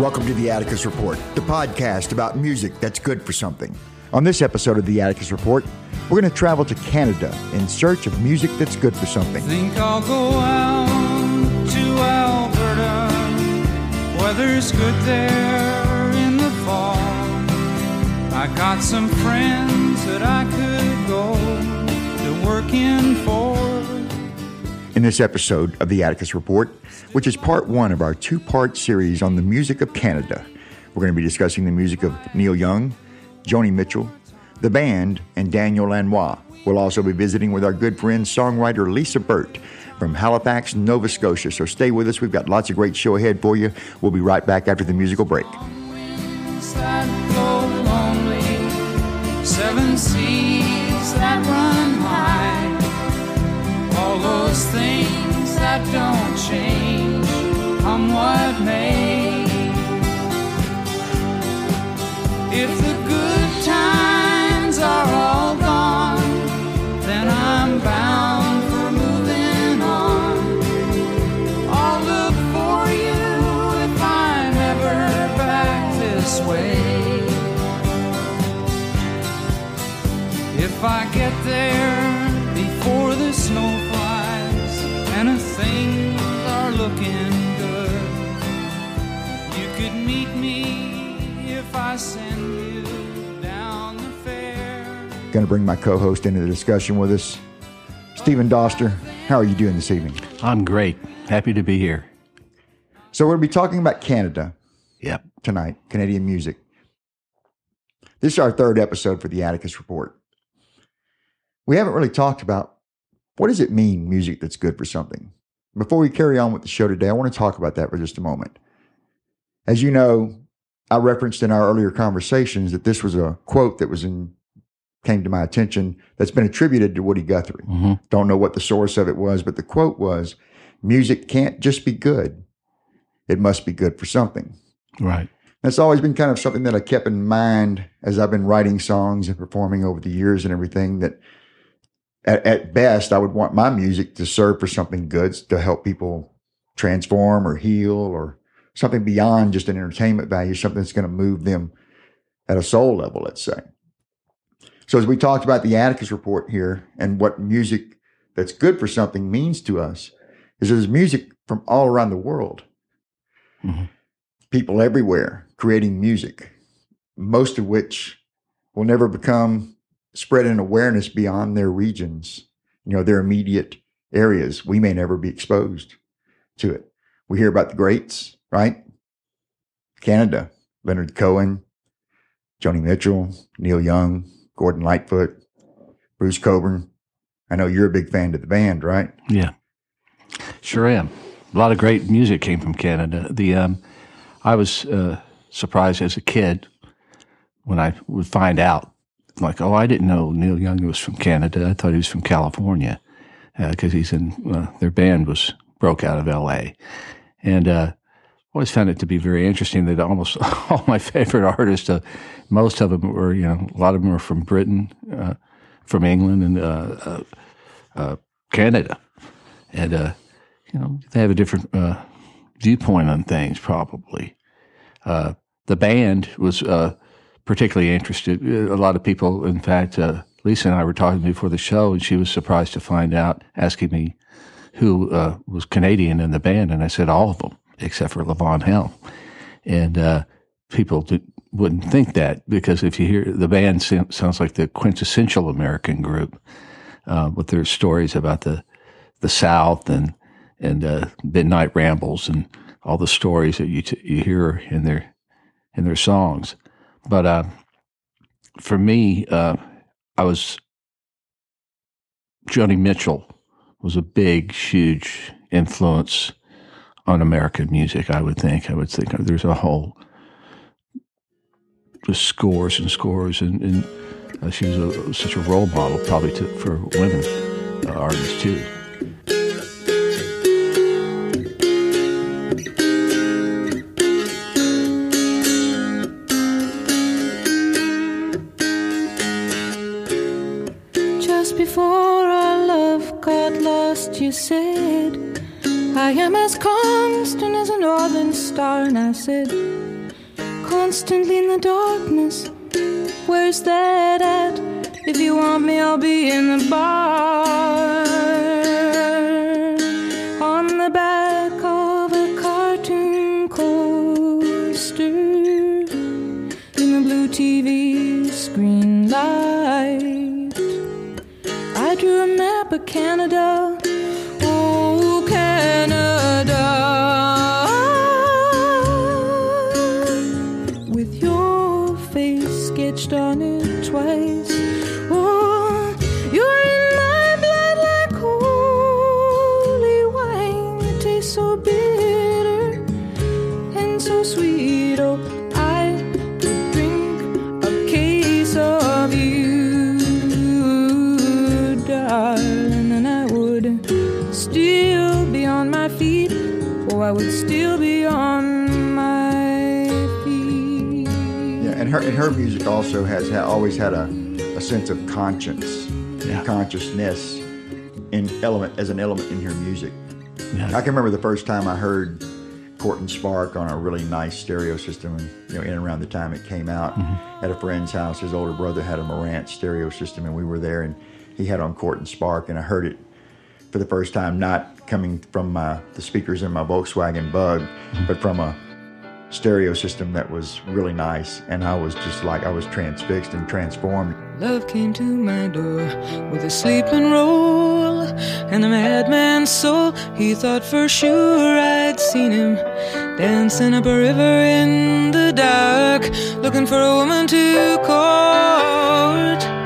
Welcome to the Atticus Report, the podcast about music that's good for something. On this episode of the Atticus Report, we're going to travel to Canada in search of music that's good for something. Think I'll go out to Alberta. Weather's good there in the fall. I got some friends that I could go to working for. In this episode of the Atticus Report, which is part one of our two part series on the music of Canada, we're going to be discussing the music of Neil Young, Joni Mitchell, the band, and Daniel Lanois. We'll also be visiting with our good friend, songwriter Lisa Burt from Halifax, Nova Scotia. So stay with us. We've got lots of great show ahead for you. We'll be right back after the musical break. Seven seas that run high. All those things that don't change, come what may. If the good times are all gone, then I'm bound for moving on. I'll look for you if I'm ever back this way. If I get there Going to bring my co host into the discussion with us, Stephen Doster. How are you doing this evening? I'm great. Happy to be here. So, we're going to be talking about Canada Yep. tonight, Canadian music. This is our third episode for the Atticus Report. We haven't really talked about what does it mean, music that's good for something. Before we carry on with the show today, I want to talk about that for just a moment. As you know, I referenced in our earlier conversations that this was a quote that was in came to my attention that's been attributed to Woody Guthrie. hmm Don't know what the source of it was, but the quote was, "Music can't just be good; it must be good for something." Right. That's always been kind of something that I kept in mind as I've been writing songs and performing over the years and everything. That at, at best, I would want my music to serve for something good to help people transform or heal or something beyond just an entertainment value, something that's going to move them at a soul level, let's say. So, as we talked about the Atticus report here and what music that's good for something means to us, is there's music from all around the world Mhm. people everywhere creating music, most of which will never become spread in awareness beyond their regions, you know, their immediate areas. We may never be exposed to it. We hear about the greats, right? Canada, Leonard Cohen, Joni Mitchell, Neil Young, Gordon Lightfoot, Bruce Cockburn. I know you're a big fan of the band, right? Yeah. Sure am. A lot of great music came from Canada. The um, I was uh, surprised as a kid when I would find out, like, oh, I didn't know Neil Young was from Canada. I thought he was from California because he's in uh, their band was broke out of L.A. and uh, always found it to be very interesting that almost all my favorite artists, uh, most of them were, you know, a lot of them were from Britain, uh, from England, and uh, uh, uh, Canada, and uh, you know they have a different viewpoint on things. Probably, the band was particularly interested. A lot of people, in fact, Lisa and I were talking before the show, and she was surprised to find out, asking me who was Canadian in the band, and I said all of them except for Levon Helm, and uh, people did, wouldn't think that because if you hear the band sounds like the quintessential American group uh, with their stories about the the South and and uh, midnight rambles and all the stories that you t- you hear in their in their songs. But uh, for me, uh, I was Joni Mitchell was a big, huge influence on American music. I would think. I would think there's a whole just scores and scores, and, and uh, she was a, such a role model, probably to, for women uh, artists too. Just before our love got lost, you said, I am as constant as a northern star. And I said, constantly in the darkness. Where's that at? If you want me, I'll be in the bar. On the back of a cartoon coaster. In the blue TV screen light. I drew a map of Canada. I would still be on my feet. Yeah, and her and her music also has ha- always had a, a sense of conscience, Yeah. consciousness, in element as an element in her music. Yeah. I can remember the first time I heard Court and Spark on a really nice stereo system, you know, in and around the time it came out, mm-hmm. at a friend's house. His older brother had a Marantz stereo system, and we were there, and he had on Court and Spark, and I heard it for the first time, not coming from my, the speakers in my Volkswagen Bug, but from a stereo system that was really nice, and I was just like I was transfixed and transformed. Love came to my door with a sleeping roll and a madman's soul. He thought for sure I'd seen him dancing up a river in the dark, looking for a woman to court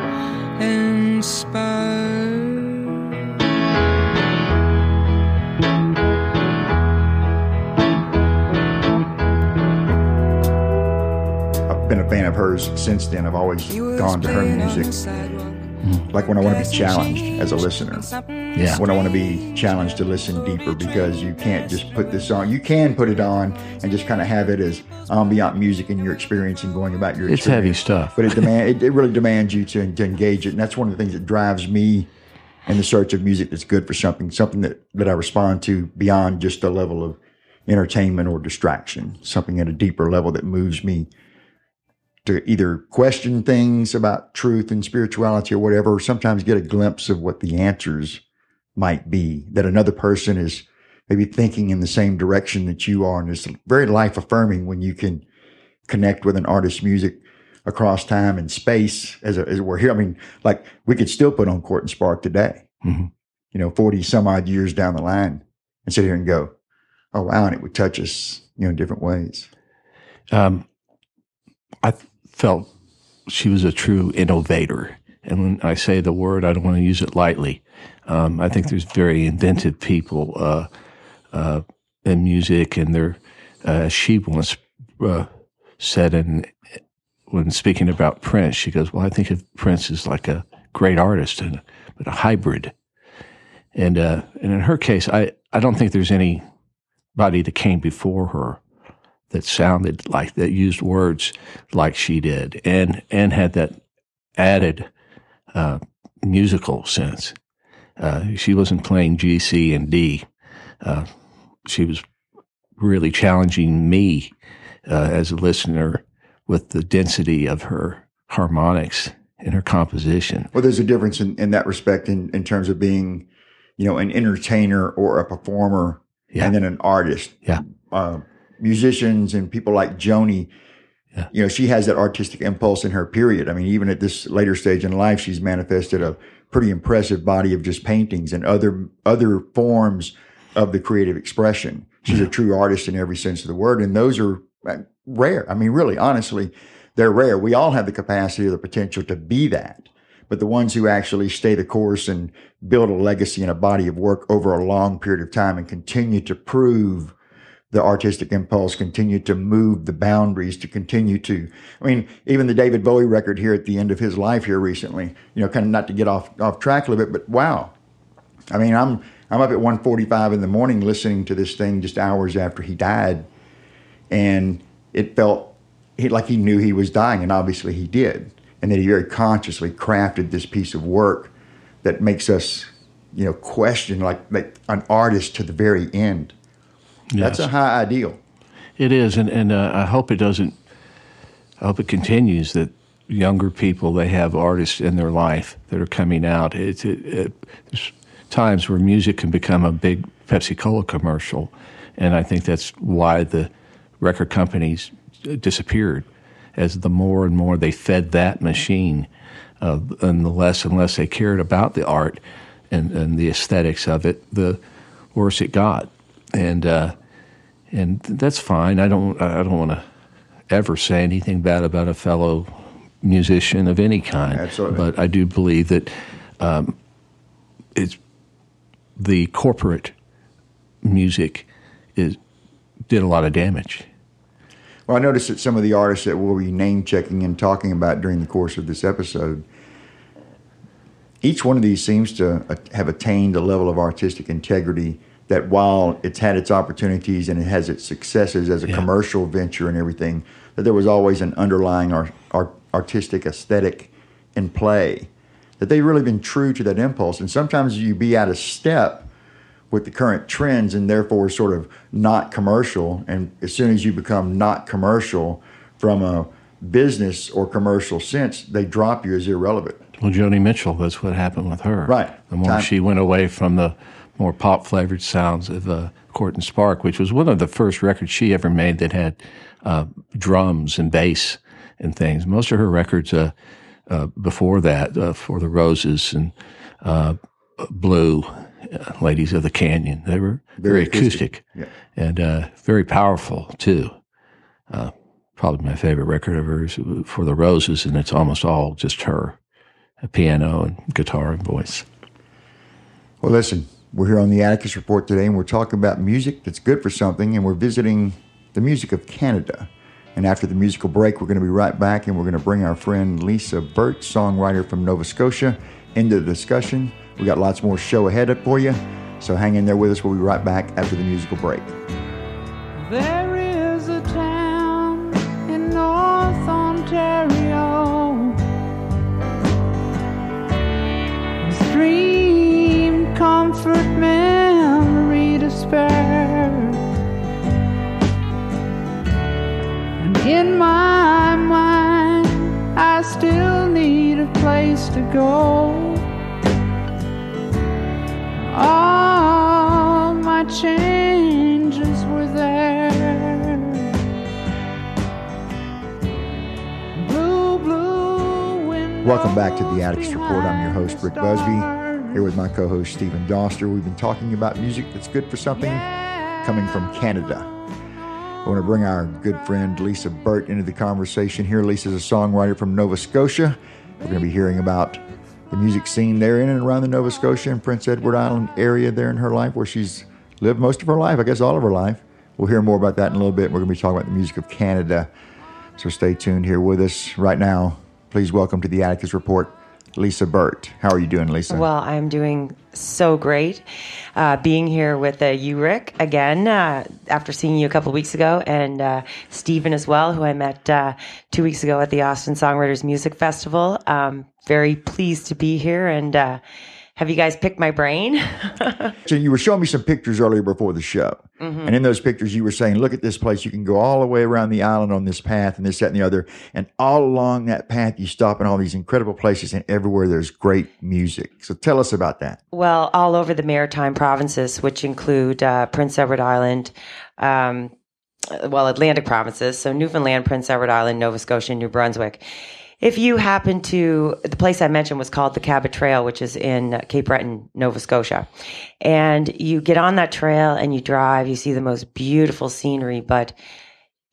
fan of hers since then. I've always gone to her playing on the music, sidewalk. Mm-hmm. like when I want to be challenged as a listener. Yeah. when I want to be challenged to listen deeper because you can't just put this on. You can put it on and just kind of have it as ambient music in your experience and going about your It's heavy stuff. But it demand it, it really demands you to, to engage it, and that's one of the things that drives me in the search of music that's good for something, something that that I respond to beyond just a level of entertainment or distraction, something at a deeper level that moves me to either question things about truth and spirituality or whatever, or sometimes get a glimpse of what the answers might be that another person is maybe thinking in the same direction that you are. And it's very life affirming when you can connect with an artist's music across time and space as, a, as we're here. I mean, like we could still put on Court and Spark today, Mhm. you know, 40 some odd years down the line and sit here and go, oh, wow. And it would touch us, you know, in different ways. Um, I th- felt she was a true innovator. And when I say the word, I don't want to use it lightly. Um, I think there's very inventive people uh, uh, in music, and they're, uh, she once uh, said, in, when speaking about Prince, she goes, "Well, I think of Prince as like a great artist, and but a hybrid." And uh, and in her case, I I don't think there's anybody that came before her that sounded like that used words like she did and and had that added uh, musical sense. Uh, she wasn't playing G, C, and D. Uh, she was really challenging me uh, as a listener with the density of her harmonics in her composition. Well, there's a difference in, in that respect in, in terms of being, you know, an entertainer or a performer Yeah. and then an artist. Yeah. Uh, musicians and people like Joni, Yeah. you know, she has that artistic impulse in her period. I mean, even at this later stage in life, she's manifested a pretty impressive body of just paintings and other, other forms of the creative expression. She's a true artist in every sense of the word. And those are uh, rare. I mean, really, honestly, they're rare. We all have the capacity or the potential to be that. But the ones who actually stay the course and build a legacy and a body of work over a long period of time and continue to prove the artistic impulse, continue to move the boundaries, to continue to, I mean, even the David Bowie record here at the end of his life here recently, you know, kind of not to get off, off track a little bit, but wow. I mean, I'm, I'm up at 1.45 in the morning listening to this thing just hours after he died. And it felt he, like he knew he was dying, and obviously he did. And that he very consciously crafted this piece of work that makes us, you know, question like, like an artist to the very end. That's a high ideal. It is, and and uh, I hope it doesn't I hope it continues that younger people they have artists in their life that are coming out. It, it, it, there's times where music can become a big Pepsi Cola commercial, and I think that's why the record companies disappeared as the more and more they fed that machine, uh, and the less and less they cared about the art and, and the aesthetics of it, the worse it got. And uh, and that's fine. I don't I don't want to ever say anything bad about a fellow musician of any kind. Absolutely. But I do believe that um, it's the corporate music is did a lot of damage. Well, I noticed that some of the artists that we'll be name checking and talking about during the course of this episode, each one of these seems to have attained a level of artistic integrity that while it's had its opportunities and it has its successes as a Yeah. commercial venture and everything, that there was always an underlying art, art, artistic aesthetic in play. That they've really been true to that impulse. And sometimes you be out of step with the current trends and therefore sort of not commercial. And as soon as you become not commercial from a business or commercial sense, they drop you as irrelevant. Well, Joni Mitchell, that's what happened with her. Right. The more Time- she went away from the more pop flavored sounds of uh, Court and Spark, which was one of the first records she ever made that had uh, drums and bass and things. Most of her records uh, uh, before that, uh, For the Roses and uh, Blue, uh, Ladies of the Canyon, they were very, Very acoustic. acoustic, Yeah. and uh, very powerful too. Uh, probably my favorite record of hers, For the Roses, and it's almost all just her piano and guitar and voice. Well, listen, we're here on the Atticus Report today, and we're talking about music that's good for something, and we're visiting the music of Canada. And after the musical break, we're going to be right back, and we're going to bring our friend Lisa Burt, songwriter from Nova Scotia, into the discussion. We got lots more show ahead for you, so hang in there with us. We'll be right back after the musical break. Despair. And in my mind, I still need a place to go. All my changes were there. Blue, blue Welcome back to the Atticus Report. I'm your host, Rick Busby. Here with my co host, Stephen Doster. We've been talking about music that's good for something coming from Canada. I want to bring our good friend Lisa Burt into the conversation here. Lisa's a songwriter from Nova Scotia. We're going to be hearing about the music scene there in and around the Nova Scotia and Prince Edward Island area there in her life where she's lived most of her life, I guess all of her life. We'll hear more about that in a little bit. We're going to be talking about the music of Canada. So stay tuned here with us right now. Please welcome to the Atticus Report, Lisa Burt. How are you doing, Lisa? Well, I'm doing so great. Uh, being here with uh, you, Rick, again, uh, after seeing you a couple weeks ago, and uh, Stephen as well, who I met uh, two weeks ago at the Austin Songwriters Music Festival. Um, very pleased to be here. And uh, have you guys picked my brain? So you were showing me some pictures earlier before the show, Mm-hmm. and in those pictures you were saying, "Look at this place. You can go all the way around the island on this path, and this, that, and the other, and all along that path you stop in all these incredible places, and everywhere there's great music." So tell us about that. Well, all over the maritime provinces, which include uh, Prince Edward Island, um, well, Atlantic provinces, so Newfoundland, Prince Edward Island, Nova Scotia, New Brunswick. If you happen to, the place I mentioned was called the Cabot Trail, which is in Cape Breton, Nova Scotia. And you get on that trail and you drive, you see the most beautiful scenery, but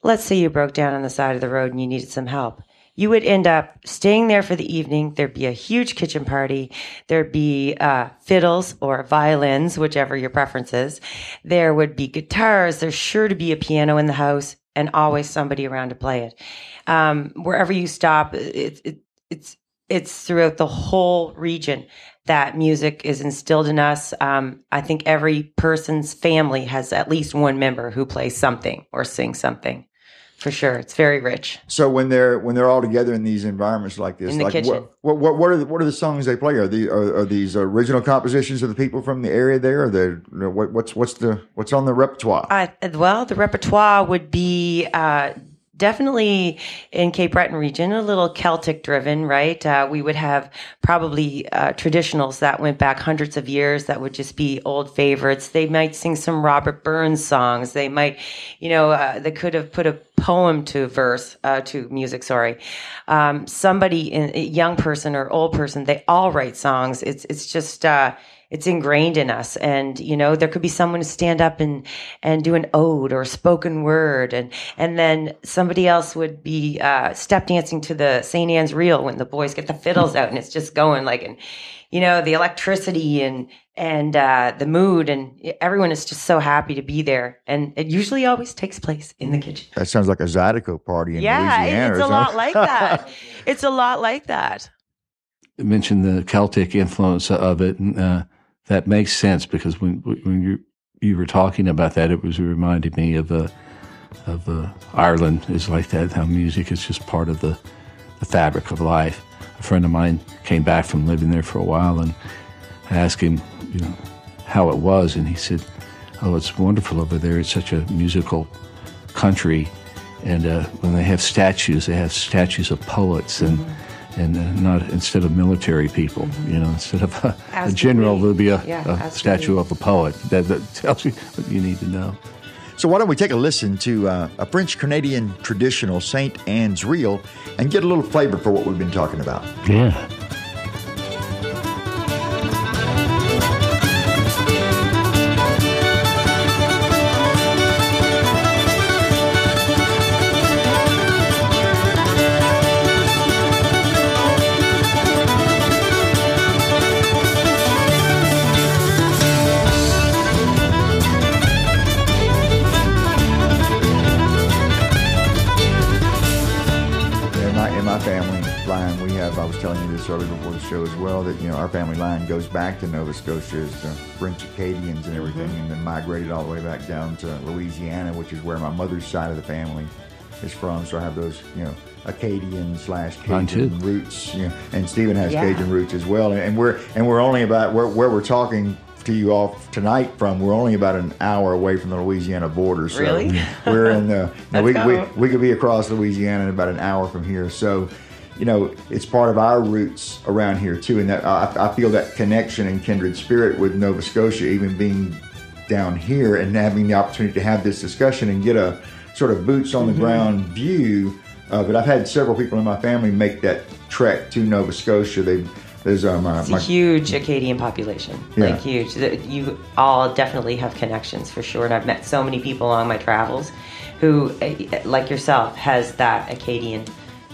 let's say you broke down on the side of the road and you needed some help. You would end up staying there for the evening. There'd be a huge kitchen party. There'd be uh, fiddles or violins, whichever your preference is. There would be guitars. There's sure to be a piano in the house and always somebody around to play it. Um, wherever you stop, it, it, it's it's throughout the whole region that music is instilled in us. Um, I think every person's family has at least one member who plays something or sings something. For sure, it's very rich. So when they're when they're all together in these environments like this, In the like kitchen. what what what, are the, what are the songs they play? Are the are, are these original compositions of the people from the area there? Or the what, what's what's the what's on the repertoire? Uh, well, the repertoire would be uh, definitely in Cape Breton region, a little Celtic driven, right? Uh, we would have probably uh, traditionals that went back hundreds of years that would just be old favorites. They might sing some Robert Burns songs. They might, you know, uh, they could have put a poem to verse, uh, to music, sorry. Um, somebody, in, a young person or old person, they all write songs. It's, it's just, uh, it's ingrained in us. And you know there could be someone to stand up and and do an ode or a spoken word. And and then somebody else would be uh, step dancing to the st anne's reel when the boys get the fiddles out and it's just going like and you know the electricity and and uh, the mood. And everyone is just so happy to be there. And it usually always takes place in the kitchen. That sounds like a Zydeco party in yeah Louisiana. it's or a lot like that. It's a lot like that. You mentioned the Celtic influence of it, and uh, that makes sense because when when you you were talking about that, it was reminding me of uh, of uh, Ireland is like that. How music is just part of the the fabric of life. A friend of mine came back from living there for a while, and I asked him, you know, how it was, and he said, "Oh, it's wonderful over there. It's such a musical country." And uh, when they have statues, they have statues of poets and and uh, not instead of military people. You know, instead of a, a general, there'll be a, yeah, a statue of a poet that, that tells you what you need to know. So why don't we take a listen to uh, a French Canadian traditional Saint Anne's reel and get a little flavor for what we've been talking about. Yeah. Back to Nova Scotia as the French Acadians and everything, Mm-hmm. and then migrated all the way back down to Louisiana, which is where my mother's side of the family is from. So I have those, you know, Acadian slash Mine. Cajun roots, you know, and Stephen has Yeah. Cajun roots as well. And we're, and we're only about, where, where we're talking to you off tonight from, we're only about an hour away from the Louisiana border. So Really? we're in the, now we, we, we could be across Louisiana in about an hour from here. So, you know, it's part of our roots around here too, and that I, I feel that connection and kindred spirit with Nova Scotia, even being down here and having the opportunity to have this discussion and get a sort of boots on the Mm-hmm. ground view of it. I've had several people in my family make that trek to Nova Scotia. They there's um, uh, It's a my, huge Acadian population, Yeah. like huge. You all definitely have connections for sure, and I've met so many people along my travels who, eh, like yourself, has that Acadian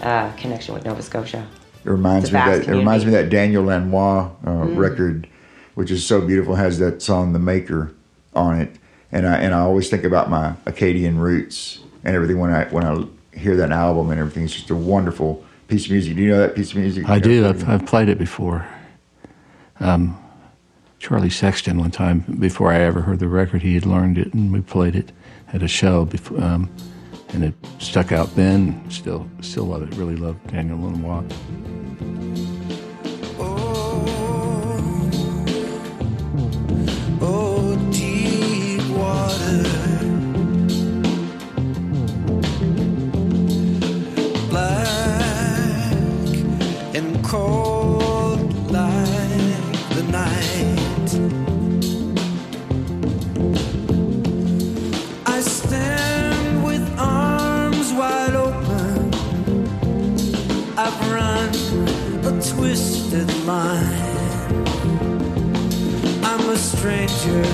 uh, connection with Nova Scotia. It reminds me a of vast that. It reminds me that Daniel Lanois uh, record, which is so beautiful. Has that song "The Maker" on it, and I and I always think about my Acadian roots and everything when I when I hear that album and everything. It's just a wonderful piece of music. Do you know that piece of music? I do. I've, I've played it before. Um, Charlie Sexton, one time before I ever heard the record, he had learned it, and we played it at a show. Before, um, and it stuck out then. Still, still love it. Really love Daniel Lanois. Twisted. I'm a stranger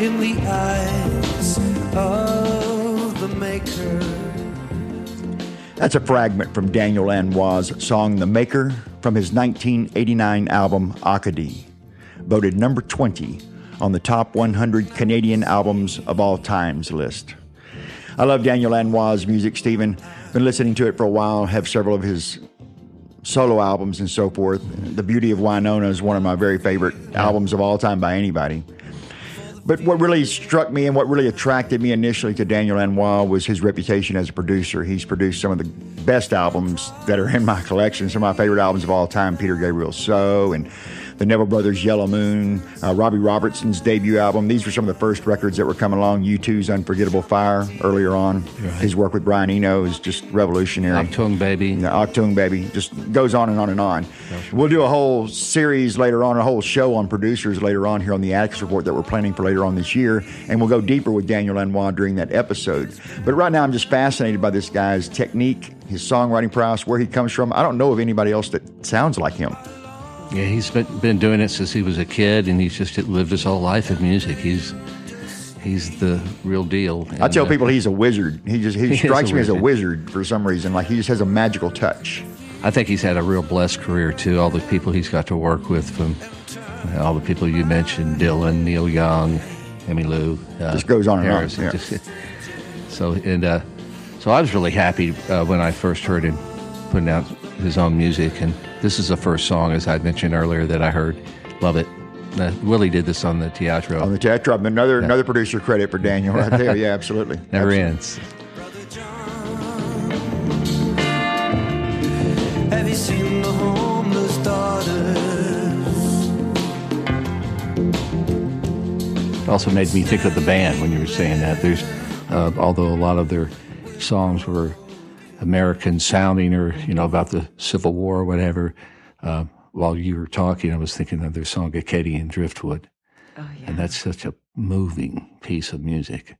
in the eyes of the maker. That's a fragment from Daniel Lanois' song "The Maker" from his 1989 album Acadie, voted number 20 on the top 100 Canadian albums of all times list. I love Daniel Lanois' music, Stephen. Been listening to it for a while. Have several of his solo albums and so forth. The Beauty of Wynona is one of my very favorite albums of all time by anybody. But what really struck me and what really attracted me initially to Daniel Lanois was his reputation as a producer. He's produced some of the best albums that are in my collection, some of my favorite albums of all time, Peter Gabriel So and the Neville Brothers' Yellow Moon, uh, Robbie Robertson's debut album. These were some of the first records that were coming along. U2's Unforgettable Fire earlier on. His work with Brian Eno is just revolutionary. Achtung Baby. Yeah, Achtung Baby just goes on and on and on. We'll do a whole series later on, a whole show on producers later on here on the Atticus Report that we're planning for later on this year, and we'll go deeper with Daniel Lanois during that episode. But right now, I'm just fascinated by this guy's technique, his songwriting prowess, where he comes from. I don't know of anybody else that sounds like him. Yeah, he's been, been doing it since he was a kid, and he's just lived his whole life in music. He's he's the real deal. I And, tell uh, people he's a wizard. He just he He strikes me as a wizard. for some reason. Like he just has a magical touch. I think he's had a real blessed career too. All the people he's got to work with, from uh, all the people you mentioned, Dylan, Neil Young, Emmylou, uh, Just goes on and on, yeah. just- so and uh, so I was really happy uh, when I first heard him putting out his own music, and this is the first song, as I mentioned earlier, that I heard. Love it. Uh, Willie did this on the Teatro. On the teatro, another another producer credit for Daniel right there. Yeah, absolutely. Never Absolutely. ends. Have you seen the homeless daughters? It also made me think of the band when you were saying that. There's, uh, although a lot of their songs were American sounding or you know about the Civil War or whatever. Uh, while you were talking, I was thinking of their song "Acadian Driftwood," Oh, yeah. and that's such a moving piece of music.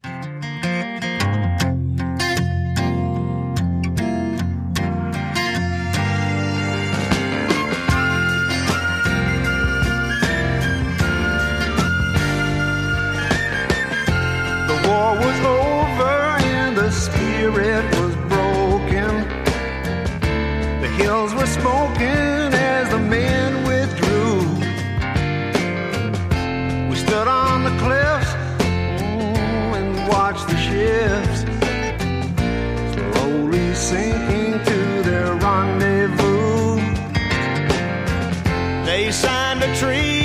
The war was over and the spirit was broken. The hills were smoking as the men withdrew. We stood on the cliffs mm, and watched the ships slowly sinking to their rendezvous. They signed a treaty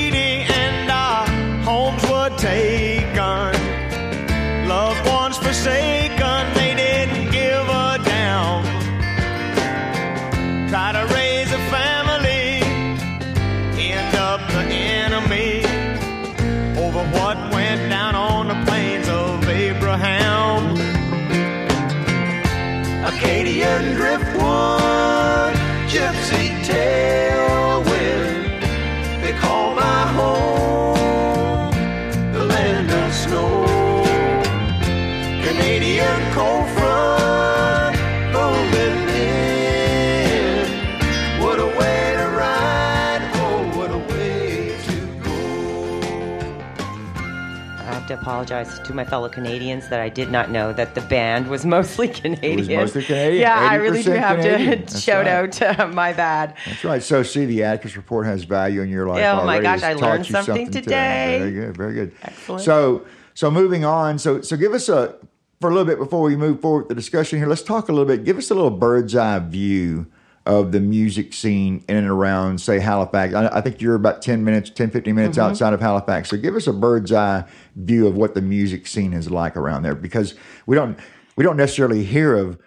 apologize to my fellow Canadians that I did not know that the band was mostly Canadian. mostly Canadian, Yeah, I really do have Canadian. to shout right. out uh, my bad. That's right. So, see, the Atticus Report has value in your life. Oh my gosh, It's I learned you something today. Very good. Very good. Excellent. So, so moving on. So, so give us a for a little bit before we move forward with the discussion here. Let's talk a little bit. Give us a little bird's eye view of the music scene in and around, say, Halifax. I, I think you're about 10 minutes, 10, 15 minutes Mm-hmm. outside of Halifax. So give us a bird's eye view of what the music scene is like around there because we don't, we don't necessarily hear of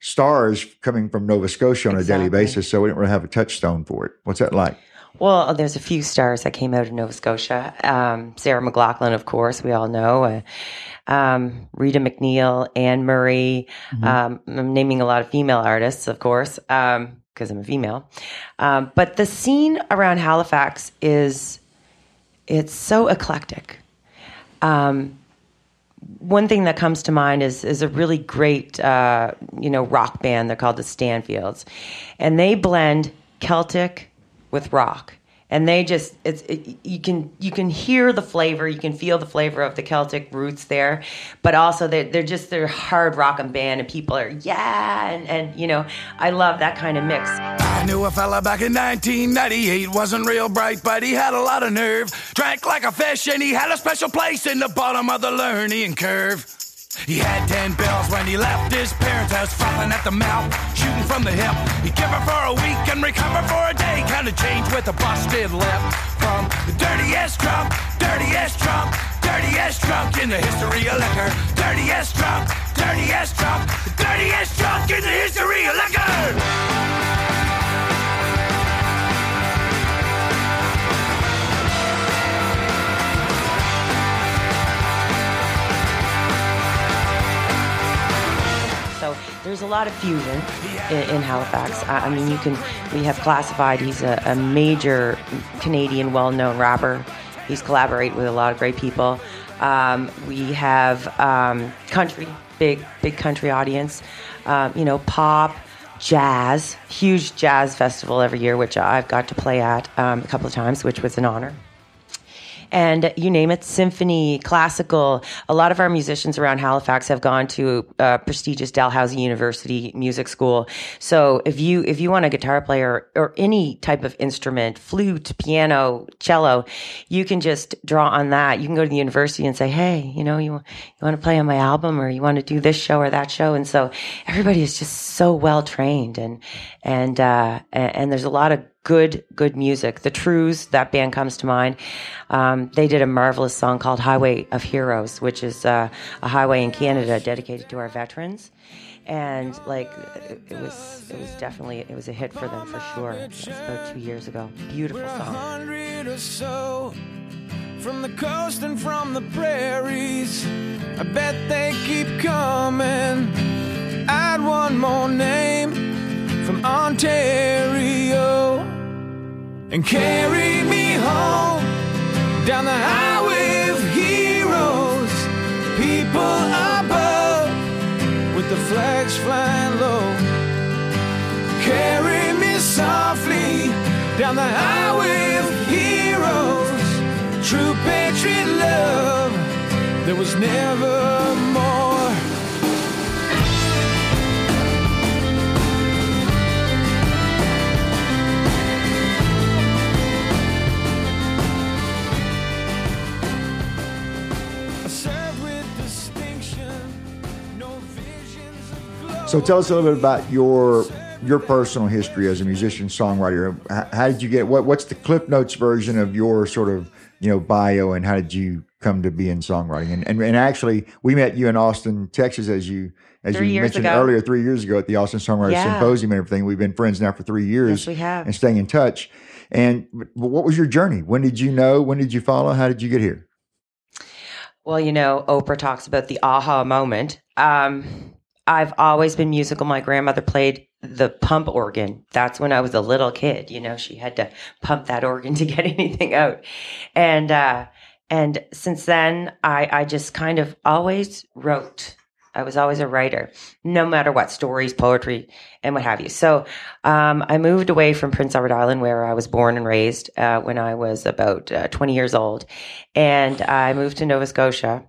stars coming from Nova Scotia on a daily basis. So we don't really have a touchstone for it. What's that like? Well, there's a few stars that came out of Nova Scotia. Um, Sarah McLachlan, of course, we all know. Uh, um, Rita MacNeil, Anne Murray. Um, I'm naming a lot of female artists, of course, because I'm a female. Um, but the scene around Halifax is it's so eclectic. Um, one thing that comes to mind is is a really great uh, you know rock band. They're called the Stanfields, and they blend Celtic with rock. And they just it's it, you can you can hear the flavor, you can feel the flavor of the Celtic roots there, but also they're, they're just they're hard rocking band, and people are yeah, and, and you know I love that kind of mix. I knew a fella back in 1998 wasn't real bright, but he had a lot of nerve. Drank like a fish, and he had a special place in the bottom of the learning curve. He had ten bells when he left his parents' house, frothing at the mouth, shooting from the hip. He'd give her for a week and recover for a day, kind of change with a busted lip. From the dirtiest drunk, dirtiest drunk, dirtiest drunk in the history of liquor. Dirtiest drunk, dirtiest drunk, dirtiest drunk in the history of liquor. Lot of fusion in, in Halifax. I, I mean, you can. We have classified. He's a, a major Canadian, well-known rapper. He's collaborated with a lot of great people. Um, we have um, country, big big country audience. Um, you know, pop, jazz, huge jazz festival every year, which I've got to play at um, a couple of times, which was an honor and you name it, symphony, classical. A lot of our musicians around Halifax have gone to uh, prestigious Dalhousie University music school. So if you if you want a guitar player or any type of instrument, flute, piano, cello, you can just draw on that. You can go to the university and say, hey, you know, you you want to play on my album or you want to do this show or that show, and so everybody is just so well trained and and uh, and, and there's a lot of good, good music. The Trews, that band comes to mind. Um, they did a marvelous song called Highway of Heroes, which is uh, a highway in Canada dedicated to our veterans. And like it was, it was definitely it was a hit for them for sure. That was about two years ago. Beautiful song. hundred or so from the coast and from the prairies. I bet they keep coming. Add one more name from Ontario and carry me home down the highway of heroes. People above with the flags flying low. Carry me softly down the highway of heroes. True patriot love, there was never more. So tell us a little bit about your your personal history as a musician songwriter. How, did you get what What's the Cliff Notes version of your sort of you know bio, and how did you come to be in songwriting? And and, and actually, we met you in Austin, Texas, as you as Three you mentioned ago. earlier, three years ago at the Austin Songwriters Yeah. Symposium and everything. We've been friends now for three years. Yes, we have. and staying in touch. And what was your journey? When did you know? When did you follow? How did you get here? Well, you know, Oprah talks about the aha moment. Um, I've always been musical. My grandmother played the pump organ. That's when I was a little kid. You know, she had to pump that organ to get anything out. And uh, and since then, I I just kind of always wrote. I was always a writer, no matter what stories, poetry, and what have you. So um, I moved away from Prince Edward Island, where I was born and raised, uh, when I was about uh, 20 years old, and I moved to Nova Scotia.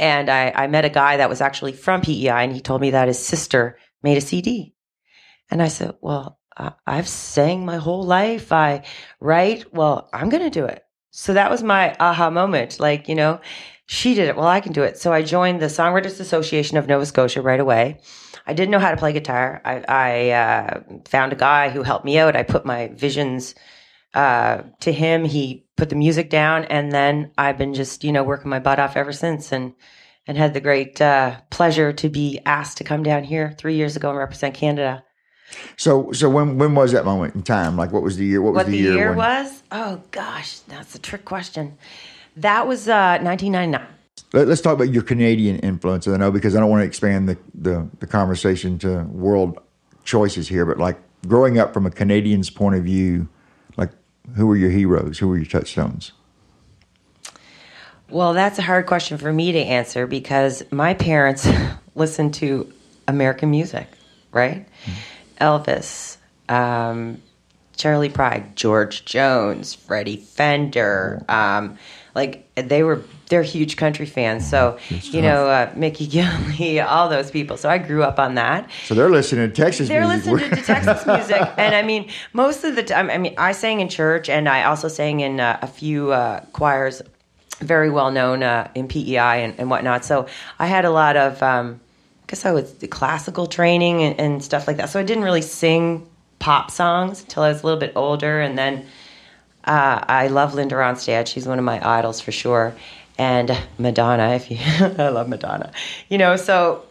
And I, I met a guy that was actually from PEI, and he told me that his sister made a CD. And I said, "Well, I, I've sang my whole life. I write. Well, I'm going to do it." So that was my aha moment. Like, you know, she did it. Well, I can do it. So I joined the Songwriters Association of Nova Scotia right away. I didn't know how to play guitar. I, I uh, found a guy who helped me out. I put my visions uh, to him. He put the music down, and then I've been just you know working my butt off ever since, and and had the great uh, pleasure to be asked to come down here three years ago and represent Canada. So so when when was that moment in time? Like what was the year? What was What the year, when, was? Oh gosh, that's a trick question. That was uh, 1999. Let, us talk about your Canadian influence. I know because I don't want to expand the, the, the conversation to world choices here, but like growing up from a Canadian's point of view, who were your heroes? Who were your touchstones? Well, that's a hard question for me to answer because my parents listened to American music, right? Elvis, um, Charley Pride, George Jones, Freddie Fender. Um, like they were, they're huge country fans. So, you know, uh, Mickey Gilley, all those people. So I grew up on that. So they're listening to Texas They're music. listening to Texas music, and I mean, most of the time, I mean, I sang in church, and I also sang in uh, a few uh, choirs, very well known uh, in PEI and, and whatnot. So I had a lot of, um, I guess I was classical training and, and stuff like that. So I didn't really sing pop songs until I was a little bit older, and then uh, I love Linda Ronstadt. She's one of my idols for sure, and Madonna. If you, I love Madonna, you know, so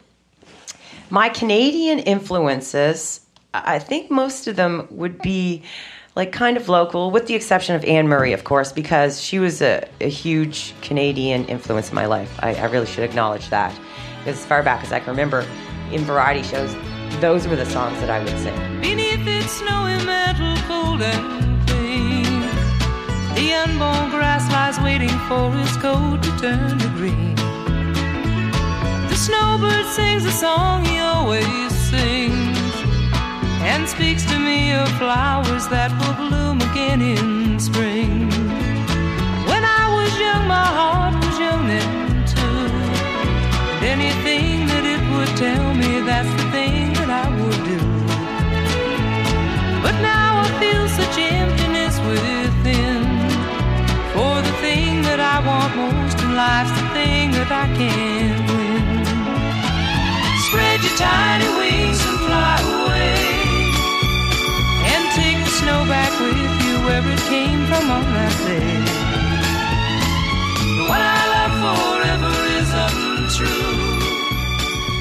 my Canadian influences, I think most of them would be like kind of local, with the exception of Anne Murray, of course, because she was a, a huge Canadian influence in my life. I, I really should acknowledge that. As far back as I can remember, in variety shows, those were the songs that I would sing. Beneath snowy clean, the unborn grass lies waiting for its coat to turn to green. The snowbird sings a song he always sings and speaks to me of flowers that will bloom again in spring. When I was young, my heart was young then too. Anything that it would tell me, that's the thing that I would do. But now I feel such emptiness within. That I want most in life's the thing that I can't win. Spread your tiny wings and fly away. And take the snow back with you where it came from on that day. The one I love forever is untrue.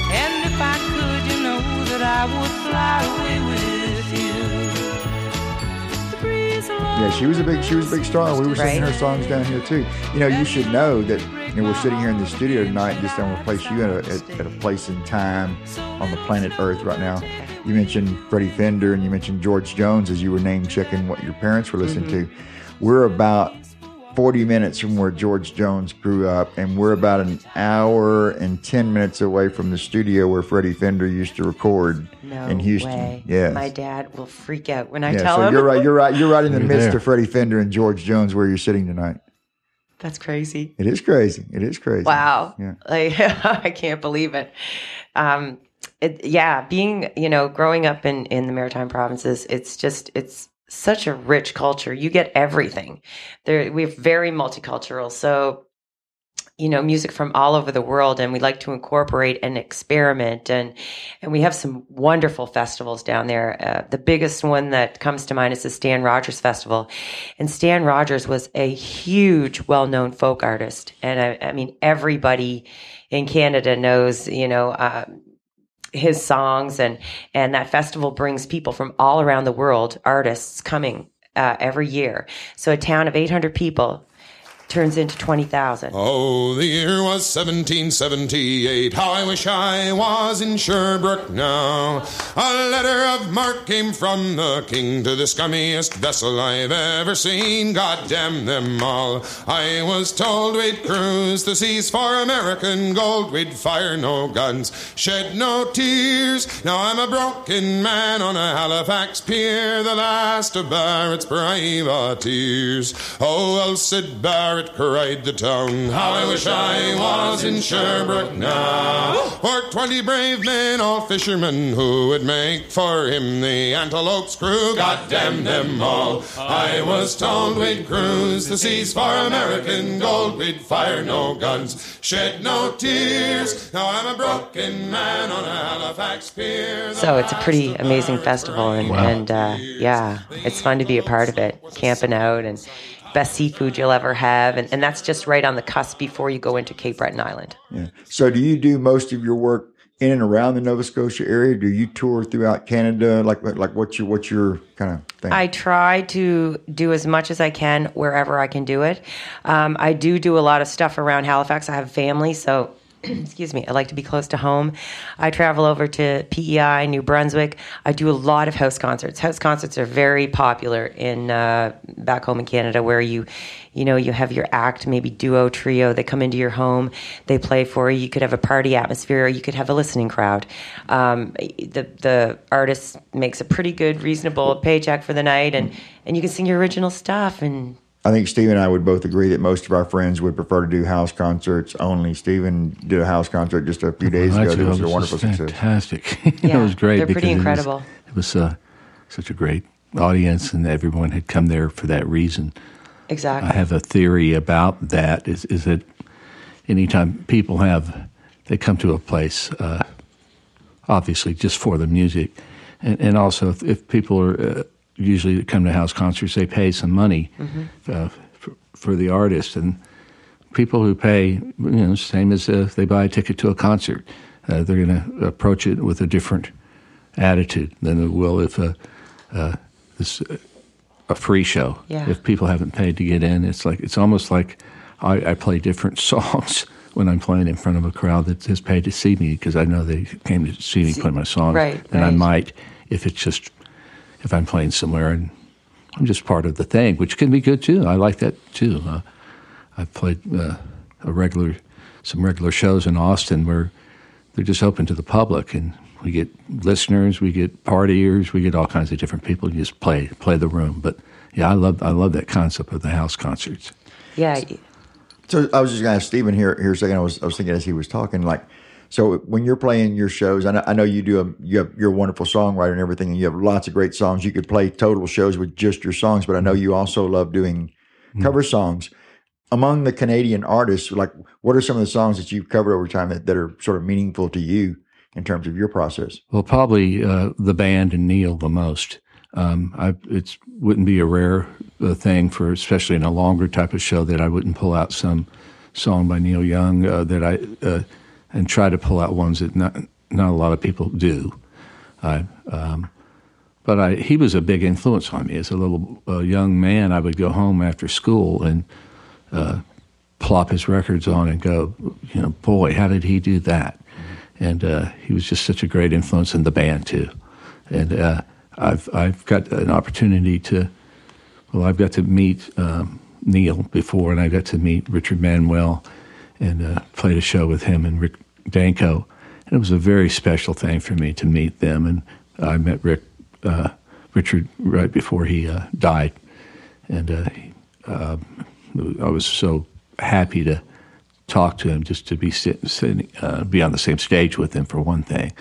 And if I could, you know that I would fly away with Yeah, she was a big she was a big star. We were singing Right. her songs down here too. You know, you should know that you know, we're sitting here in the studio tonight. Just I'm gonna place you at a, at, at a place in time on the planet Earth right now. You mentioned Freddie Fender and you mentioned George Jones as you were name checking what your parents were listening mm-hmm. to. We're about 40 minutes from where George Jones grew up, and we're about an hour and 10 minutes away from the studio where Freddie Fender used to record No in Houston. way. Yes. My dad will freak out when I yeah, tell so him. you're right. You're right. You're right in the You're midst there. of Freddie Fender and George Jones where you're sitting tonight. That's crazy. It is crazy. It is crazy. Wow. Yeah. Like, I can't believe it. Um, it. Yeah, being, you know, growing up in, in the Maritime provinces, it's just, it's such a rich culture. You get everything. There, we're very multicultural. So, you know, music from all over the world, and we like to incorporate and experiment, and and we have some wonderful festivals down there. Uh, the biggest one that comes to mind is the Stan Rogers Festival, and Stan Rogers was a huge, well-known folk artist, and I, I mean everybody in Canada knows, you know. Uh, his songs and and that festival brings people from all around the world artists coming uh, every year. So a town of 800 people turns into 20,000 Oh, the year was 1778. How I wish I was in Sherbrooke now. A letter of marque came from the king to the scummiest vessel I've ever seen. God damn them all. I was told we'd cruise the seas for American gold. We'd fire no guns, shed no tears. Now I'm a broken man on a Halifax pier, the last of Barrett's privateers. Oh, well, said Barrett, cried the town. How I wish I was in Sherbrooke now. For twenty brave men, all fishermen, who would make for him the Antelope's crew. God damn them all. I was told we'd cruise the seas for American gold. We'd fire no guns, shed no tears. Now I'm a broken man on a Halifax pier. so it's a pretty amazing festival and, and uh, yeah it's fun to be a part of it camping out and best seafood you'll ever have and, and that's just right on the cusp before you go into cape breton island Yeah. So, do you do most of your work in and around the Nova Scotia area? Do you tour throughout Canada? Like, like what's your what's your kind of thing? I try to do as much as I can wherever I can do it. Um, I do do a lot of stuff around Halifax. I have family, so excuse me. I like to be close to home. I travel over to PEI, New Brunswick. I do a lot of house concerts. House concerts are very popular in uh, back home in Canada, where you, you know, you have your act, maybe duo, trio. They come into your home, they play for you. You could have a party atmosphere, or you could have a listening crowd. Um, the the artist makes a pretty good, reasonable paycheck for the night, and and you can sing your original stuff and I think Steve and I would both agree that most of our friends would prefer to do house concerts only. Steven did a house concert just a few days ago. It That was it a wonderful just success. fantastic. it was great. they're pretty because it was- incredible. It was, uh, such a great audience, and everyone had come there for that reason. exactly. I have a theory about that. Is is that anytime people have they come to a place, uh, obviously just for the music, and, and also if, if people are uh, usually come to house concerts, they pay some money uh, for, for the artist, and people who pay, you know, same as if they buy a ticket to a concert, uh, they're going to approach it with a different attitude than they will if a uh, this a free show. Yeah. If people haven't paid to get in, it's like it's almost like I, I play different songs when I'm playing in front of a crowd that has paid to see me because I know they came to see me play my songs. right, And I might if it's just if I'm playing somewhere and I'm just part of the thing, which can be good too. I like that too. Uh, I've played uh, a regular some regular shows in Austin where they're just open to the public and we get listeners, we get partiers, we get all kinds of different people. You just play play the room. But yeah, I love I love that concept of the house concerts. Yeah. So I was just going to ask Stephen here here a second. I was I was thinking as he was talking, like, so when you're playing your shows, I know, I know you do a you have you're a wonderful songwriter and everything, and you have lots of great songs. You could play total shows with just your songs, but I know you also love doing cover songs. Among the Canadian artists, like, what are some of the songs that you've covered over time that, that are sort of meaningful to you in terms of your process? Well, probably uh, the band and Neil the most. Um, I, it wouldn't be a rare uh, thing for, especially in a longer type of show, that I wouldn't pull out some song by Neil Young uh, that I uh, and try to pull out ones that not not a lot of people do. I, um, but I, he was a big influence on me as a little uh, young man. I would go home after school and uh, plop his records on and go, you know, boy, how did he do that? And uh, he was just such a great influence in the band too. And uh, I've I've got an opportunity to, well, I've got to meet um, Neil before, and I got to meet Richard Manuel, and uh, played a show with him and Rick Danko, and it was a very special thing for me to meet them. And I met Rick uh, Richard right before he uh, died, and uh, uh, I was so happy to talk to him, just to be sit, sitting, uh, be on the same stage with him for one thing,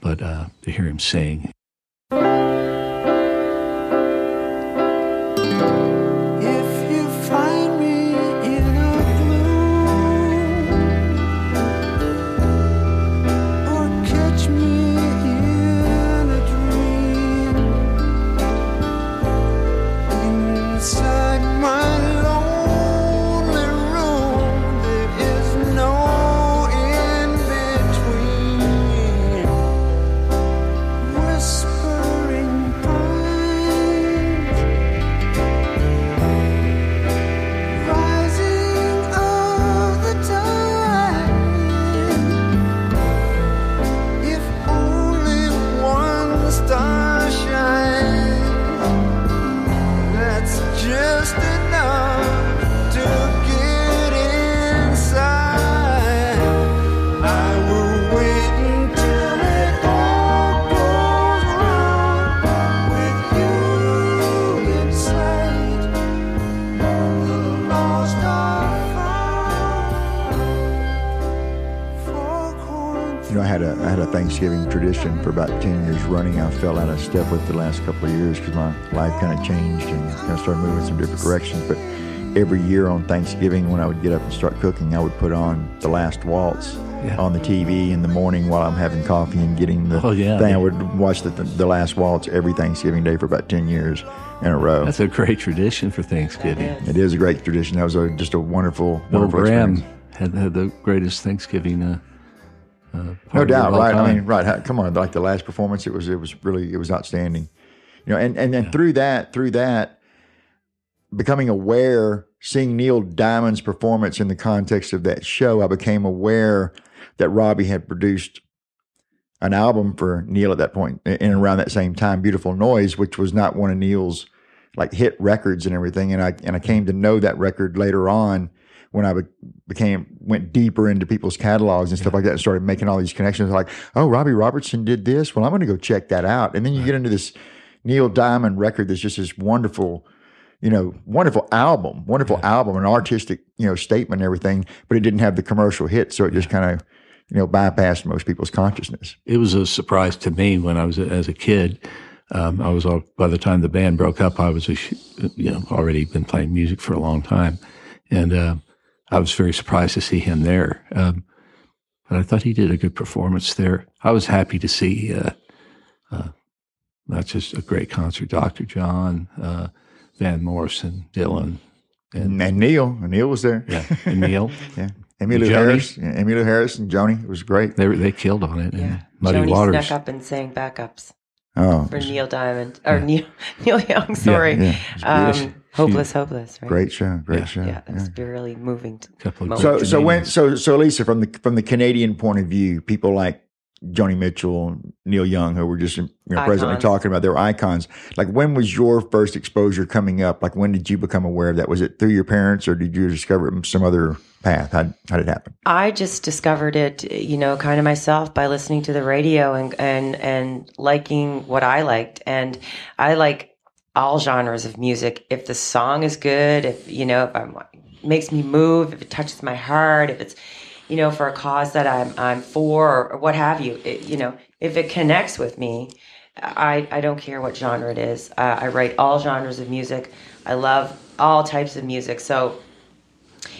but to hear him sing. Running. I fell out of step with the last couple of years because my life kind of changed and kind of started moving some different directions. But every year on Thanksgiving, when I would get up and start cooking, I would put on the Last Waltz Yeah. on the TV in the morning while I'm having coffee and getting the Oh, yeah. thing. I would watch the, the Last Waltz every Thanksgiving day for about ten years in a row. That's a great tradition for Thanksgiving. it is a great tradition. That was a, just a wonderful, Bill wonderful Graham experience. had, had the greatest Thanksgiving. Uh, uh, No doubt, right? I mean, right? Come on, like the last performance, it was it was really it was outstanding. You know, and and then through that, through that, becoming aware, seeing Neil Diamond's performance in the context of that show, I became aware that Robbie had produced an album for Neil at that point, in and around that same time, "Beautiful Noise," which was not one of Neil's like hit records and everything. And I and I came to know that record later on when I became went deeper into people's catalogs and stuff like that, and started making all these connections. Like, oh, Robbie Robertson did this. Well, I'm going to go check that out. And then you get into this Neil Diamond record that's just this wonderful, you know, wonderful album, wonderful album, an artistic, you know, statement and everything. But it didn't have the commercial hit, so it just kind of, you know, bypassed most people's consciousness. it was a surprise to me when I was a, as a kid. Um, I was all, by the time the band broke up, I was a, you know already been playing music for a long time, and uh, I was very surprised to see him there. Um, but I thought he did a good performance there. I was happy to see uh, uh, not just a great concert, Dr. John, uh, Van Morrison, Dylan, And, and Neil, and Neil was there. yeah, and Neil. Yeah. Emmylou Joni. Harris, yeah, Emmylou Harris and Joni. It was great. They were- they killed on it. Yeah. And Muddy Joni Waters. snuck up and sang backups Oh, for Neil Diamond or Neil Neil Young. Sorry. yeah, it's um, beautiful. Hopeless, hopeless. Right? Great show, great Yeah. show. Yeah, that's really moving. t- Couple of moment. So, so when, so, so Lisa, from the from the Canadian point of view, people like Joni Mitchell, Neil Young, who we're just you know, presently talking about, they're icons. Like, when was your first exposure coming up? Like, when did you become aware of that? Was it through your parents, or did you discover it some other path? How how did it happen? I just discovered it, you know, kind of myself by listening to the radio and and and liking what I liked, and I like all genres of music. If the song is good, if you know, if I'm makes me move, if it touches my heart, if it's you know for a cause that I'm I'm for or, or what have you, it, you know, if it connects with me, I I don't care what genre it is. Uh, I write all genres of music. I love all types of music. So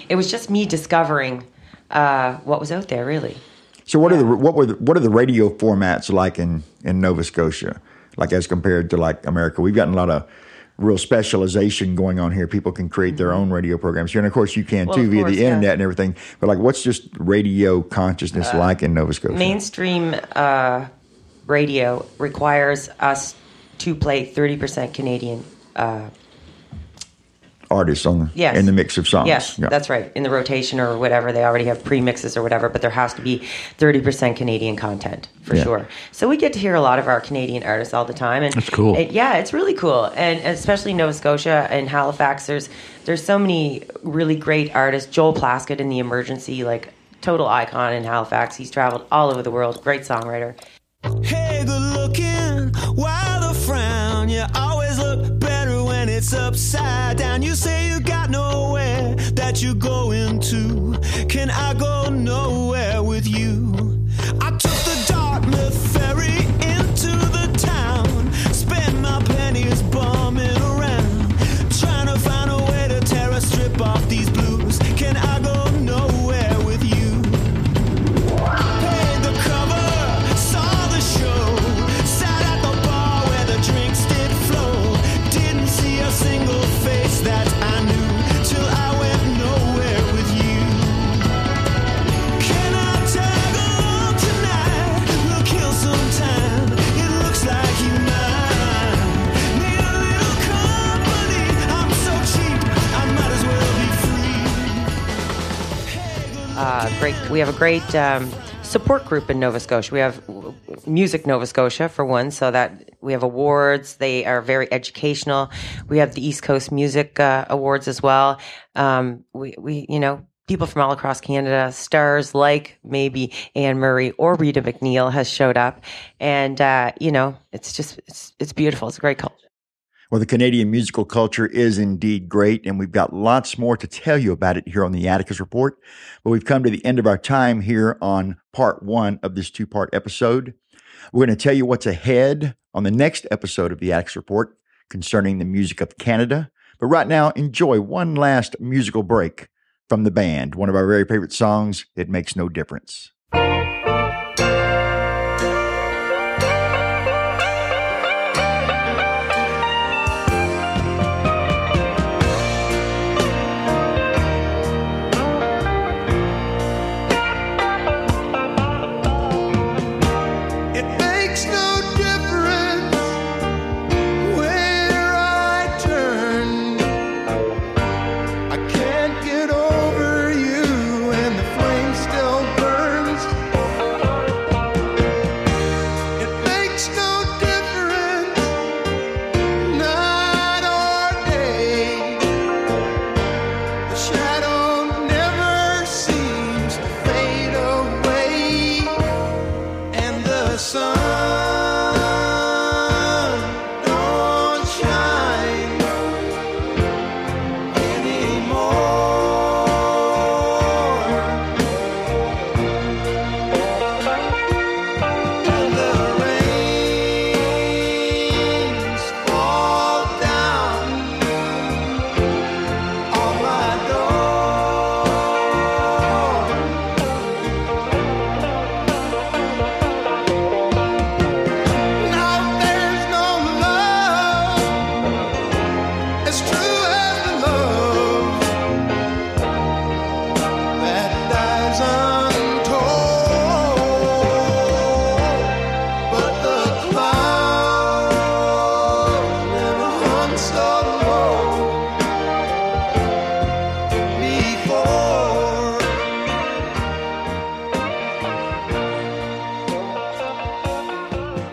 it was just me discovering uh, what was out there, really. So, what are the what were the, what are the radio formats like in in Nova Scotia? Like as compared to like America, we've gotten a lot of real specialization going on here. People can create their own radio programs here, and of course, you can Well, too via course, the yeah. internet and everything. But like, what's just radio consciousness like in Nova Scotia? Mainstream uh, radio requires us to play 30% Canadian. Uh, artists on the, Yes. in the mix of songs. yes, Yeah. that's right. In the rotation or whatever, they already have pre-mixes or whatever, but there has to be 30% Canadian content for Yeah. sure. So we get to hear a lot of our Canadian artists all the time. And That's cool. it- yeah, it's really cool. And especially Nova Scotia and Halifax, there's, there's so many really great artists. Joel Plaskett in The Emergency, like total icon in Halifax. He's traveled all over the world. Great songwriter. Hey, good looking, why the frown? You always look better when it's upside down. You say you got nowhere that you're going to. Can I go nowhere with you? I took the Dartmouth ferry into the town. Spent my pennies bumming around. We have a great um, support group in Nova Scotia. We have Music Nova Scotia for one, so that we have awards. They are very educational. We have the East Coast Music uh, Awards as well. Um, we, we, you know. People from all across Canada, stars like maybe Anne Murray or Rita MacNeil has showed up, and uh, you know it's just it's it's beautiful. It's a great culture. Well, the Canadian musical culture is indeed great, and we've got lots more to tell you about it here on the Atticus Report. But we've come to the end of our time here on part one of this two part episode. We're going to tell you what's ahead on the next episode of the Atticus Report concerning the music of Canada. But right now, enjoy one last musical break from the band, one of our very favorite songs, It Makes No Difference.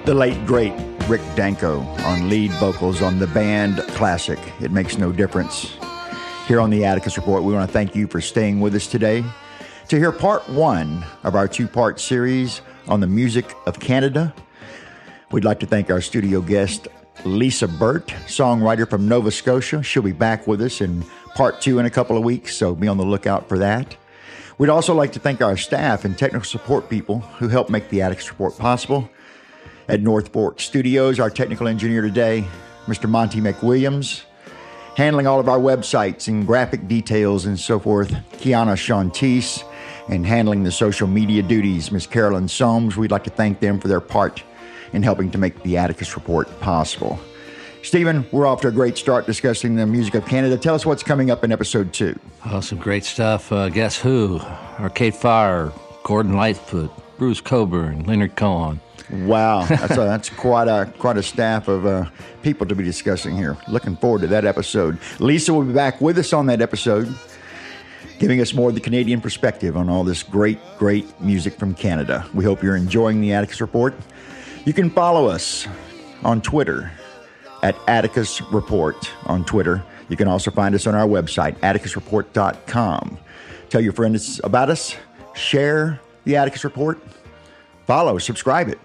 The late, great Rick Danko on lead vocals on the band classic, It Makes No Difference. Here on the Atticus Report, we want to thank you for staying with us today to hear part one of our two part series on the music of Canada. We'd like to thank our studio guest, Lisa Burt, songwriter from Nova Scotia. She'll be back with us in part two in a couple of weeks, so be on the lookout for that. We'd also like to thank our staff and technical support people who help make the Atticus Report possible. At North Fork Studios, our technical engineer today, Mr. Monty McWilliams, handling all of our websites and graphic details and so forth, Kiana Shantis, and handling the social media duties, Miss Carolyn Soames. We'd like to thank them for their part in helping to make the Atticus Report possible. Stephen, we're off to a great start discussing the music of Canada. Tell us what's coming up in episode two. Oh, some great stuff. Uh, Guess Who? Arcade Fire, Gordon Lightfoot, Bruce Cockburn, Leonard Cohen. Wow, that's a, that's quite a quite a staff of uh, people to be discussing here. Looking forward to that episode. Lisa will be back with us on that episode, giving us more of the Canadian perspective on all this great great music from Canada. We hope you're enjoying the Atticus Report. You can follow us on Twitter at Atticus Report on Twitter. You can also find us on our website, atticusreport.com. Tell your friends about us, share the Atticus Report, follow, subscribe it.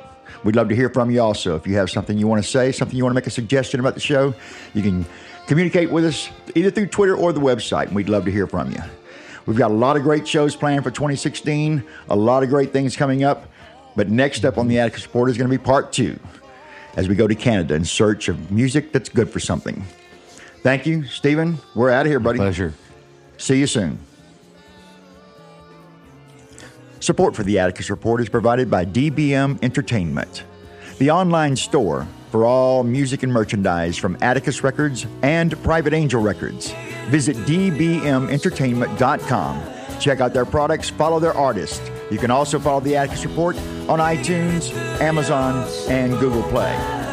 We'd love to hear from you also. If you have something you want to say, something you want to make a suggestion about the show, you can communicate with us either through Twitter or the website, and we'd love to hear from you. We've got a lot of great shows planned for 2016, a lot of great things coming up. But next up on the Atticus Report is going to be part two as we go to Canada in search of music that's good for something. Thank you, Stephen. We're out of here, buddy. Pleasure. See you soon. Support for the Atticus Report is provided by DBM Entertainment, the online store for all music and merchandise from Atticus Records and Private Angel Records. Visit dbmentertainment.com. Check out their products, follow their artists. You can also follow the Atticus Report on iTunes, Amazon, and Google Play.